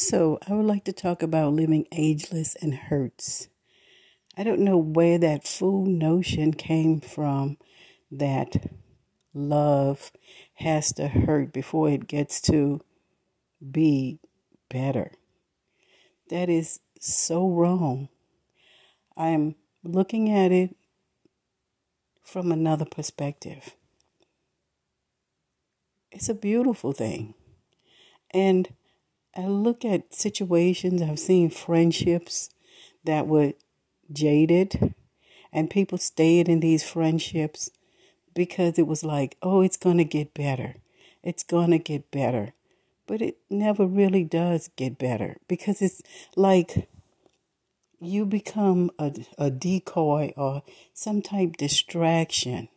So, I would like to talk about living ageless and hurts. I don't know where that fool notion came from that love has to hurt before it gets to be better. That is so wrong. I am looking at it from another perspective. It's a beautiful thing. And I look at situations, I've seen friendships that were jaded, and people stayed in these friendships because it was like, oh, it's going to get better. It's going to get better. But it never really does get better because it's like you become a, a decoy or some type distraction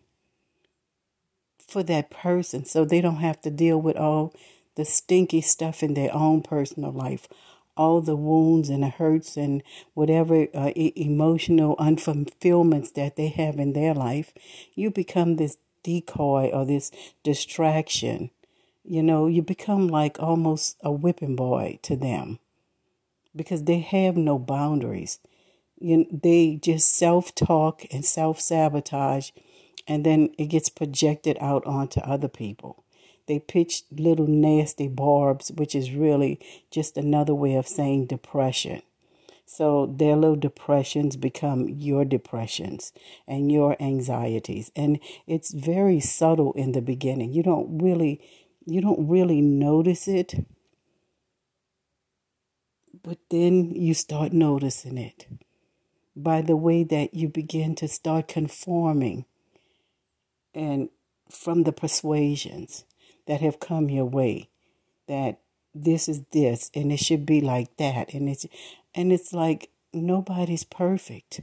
for that person so they don't have to deal with all the stinky stuff in their own personal life, all the wounds and the hurts and whatever uh, emotional unfulfillments that they have in their life, you become this decoy or this distraction. You know, you become like almost a whipping boy to them because they have no boundaries. You, they just self talk and self sabotage, and then it gets projected out onto other people. They pitch little nasty barbs, which is really just another way of saying depression. So their little depressions become your depressions and your anxieties. And it's very subtle in the beginning. You don't really you don't really notice it. But then you start noticing it by the way that you begin to start conforming and from the persuasions that have come your way that this is this and it should be like that and it's and it's like nobody's perfect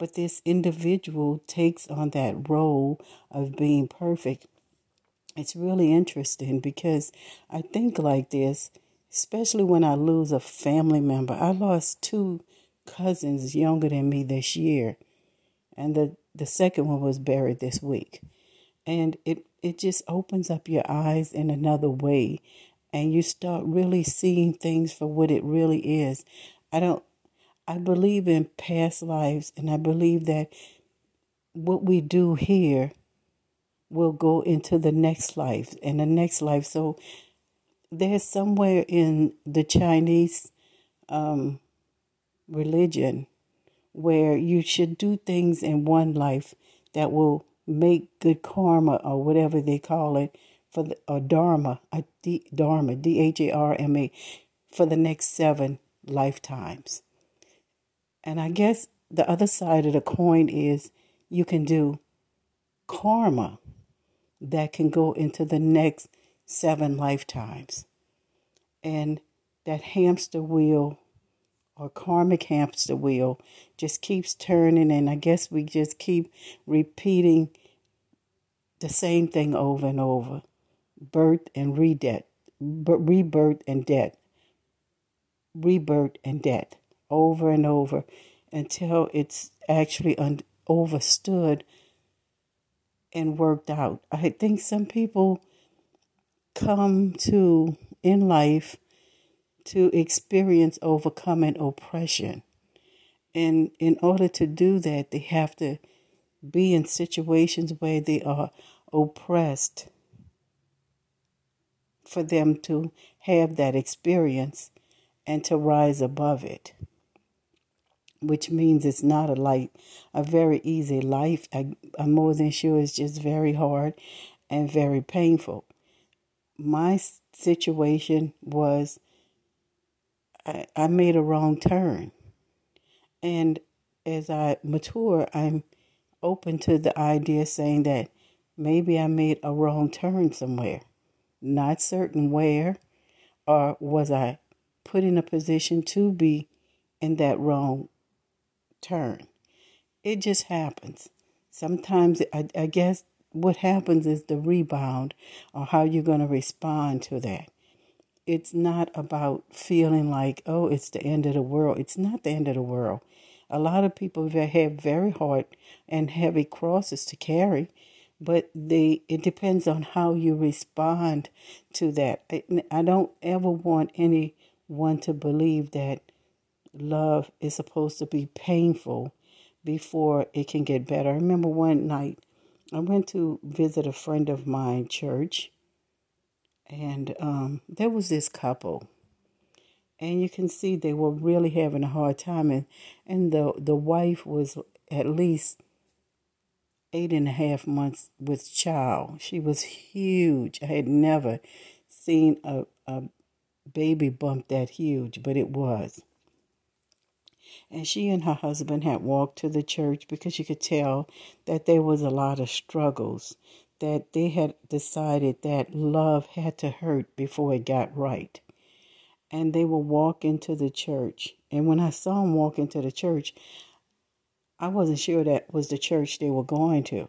but this individual takes on that role of being perfect. It's really interesting because i think like this especially when i lose a family member i lost two cousins younger than me this year and the the second one was buried this week and it it just opens up your eyes in another way and you start really seeing things for what it really is. I don't I believe in past lives and I believe that what we do here will go into the next life and the next life. So there's somewhere in the Chinese um, religion where you should do things in one life that will make good karma or whatever they call it for the or dharma, a D, dharma, D H A R M A, for the next seven lifetimes. And I guess the other side of the coin is you can do karma that can go into the next seven lifetimes. And that hamster wheel or karmic hamster wheel just keeps turning and i guess we just keep repeating the same thing over and over birth and redeath rebirth and death rebirth and death over and over until it's actually un- overstood and worked out i think some people come to in life to experience overcoming oppression. And in order to do that, they have to be in situations where they are oppressed for them to have that experience and to rise above it. Which means it's not a life, a very easy life. I, I'm more than sure it's just very hard and very painful. My situation was I, I made a wrong turn. And as I mature, I'm open to the idea saying that maybe I made a wrong turn somewhere. Not certain where, or was I put in a position to be in that wrong turn. It just happens. Sometimes I, I guess what happens is the rebound or how you're going to respond to that it's not about feeling like, oh, it's the end of the world. It's not the end of the world. A lot of people have very hard and heavy crosses to carry, but they it depends on how you respond to that. I, don't ever want anyone to believe that love is supposed to be painful before it can get better. I remember one night I went to visit a friend of mine church, and um, there was this couple, and you can see they were really having a hard time, and and the the wife was at least eight and a half months with child. She was huge. I had never seen a, a baby bump that huge, but it was. And she and her husband had walked to the church because you could tell that there was a lot of struggles, that they had decided that love had to hurt before it got right. And they were walking into the church. And when I saw them walk into the church, I wasn't sure that was the church they were going to.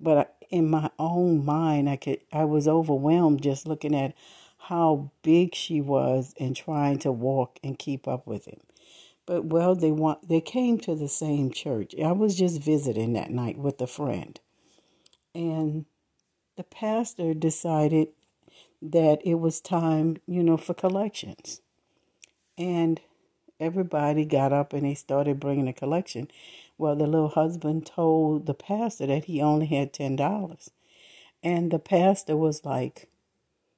But in my own mind, I could I was overwhelmed just looking at how big she was and trying to walk and keep up with him. But well, they want they came to the same church. I was just visiting that night with a friend. And the pastor decided that it was time, you know, for collections. And everybody got up and they started bringing a collection. Well, the little husband told the pastor that he only had $10. And the pastor was like,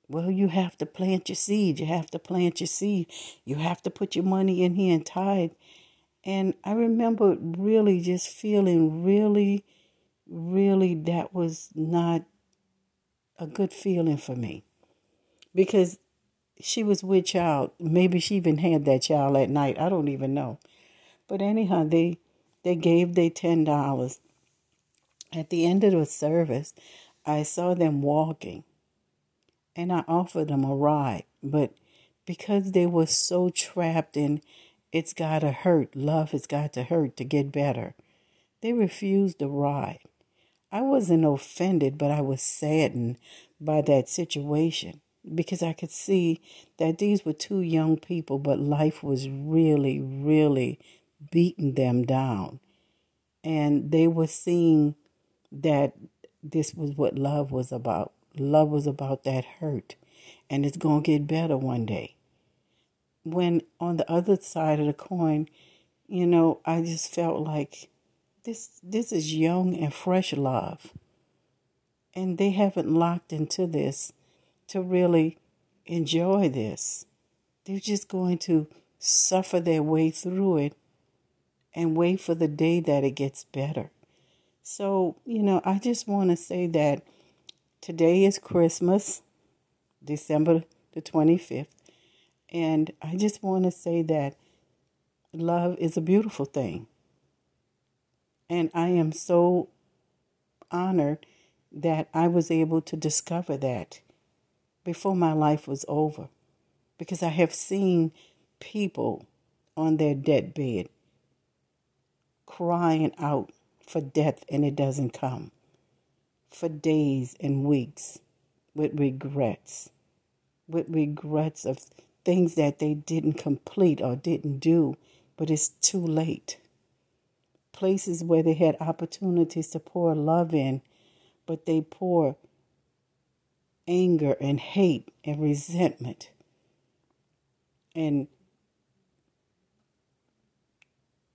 Well, you have to plant your seed. You have to plant your seed. You have to put your money in here and tithe. And I remember really just feeling really, really that was not a good feeling for me. Because she was with child. Maybe she even had that child at night. I don't even know. But anyhow, they they gave their $10. At the end of the service, I saw them walking and I offered them a ride. But because they were so trapped in it's got to hurt, love has got to hurt to get better, they refused the ride. I wasn't offended, but I was saddened by that situation because I could see that these were two young people, but life was really, really beating them down. And they were seeing that this was what love was about. Love was about that hurt. And it's going to get better one day. When on the other side of the coin, you know, I just felt like this this is young and fresh love. And they haven't locked into this to really enjoy this. They're just going to suffer their way through it and wait for the day that it gets better. So, you know, I just want to say that today is Christmas, December the 25th. And I just want to say that love is a beautiful thing. And I am so honored that I was able to discover that before my life was over. Because I have seen people on their deathbed crying out for death and it doesn't come for days and weeks with regrets, with regrets of things that they didn't complete or didn't do, but it's too late. Places where they had opportunities to pour love in, but they pour anger and hate and resentment and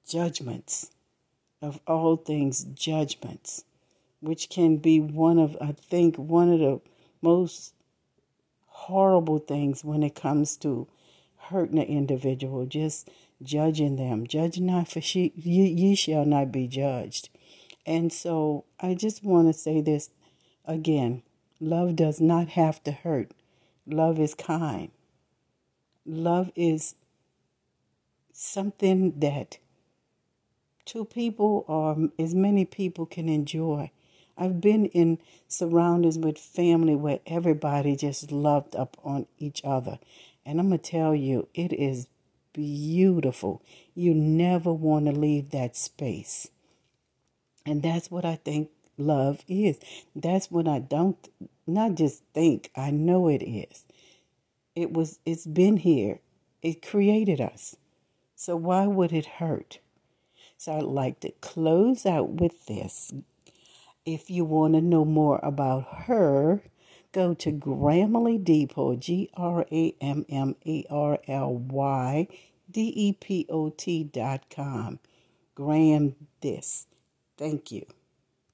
judgments of all things judgments, which can be one of, I think, one of the most horrible things when it comes to hurting an individual, just judging them. Judge not, for she, ye, ye shall not be judged. And so I just want to say this again love does not have to hurt, love is kind. Love is something that two people or as many people can enjoy. I've been in surroundings with family where everybody just loved up on each other. And I'm going to tell you, it is beautiful. You never want to leave that space. And that's what I think love is. That's what I don't not just think, I know it is. It was it's been here. It created us. So why would it hurt? So I'd like to close out with this. If you want to know more about her, go to Grammarly Depot, G R A M M A R L Y D E P O T dot com. Graham this. Thank you.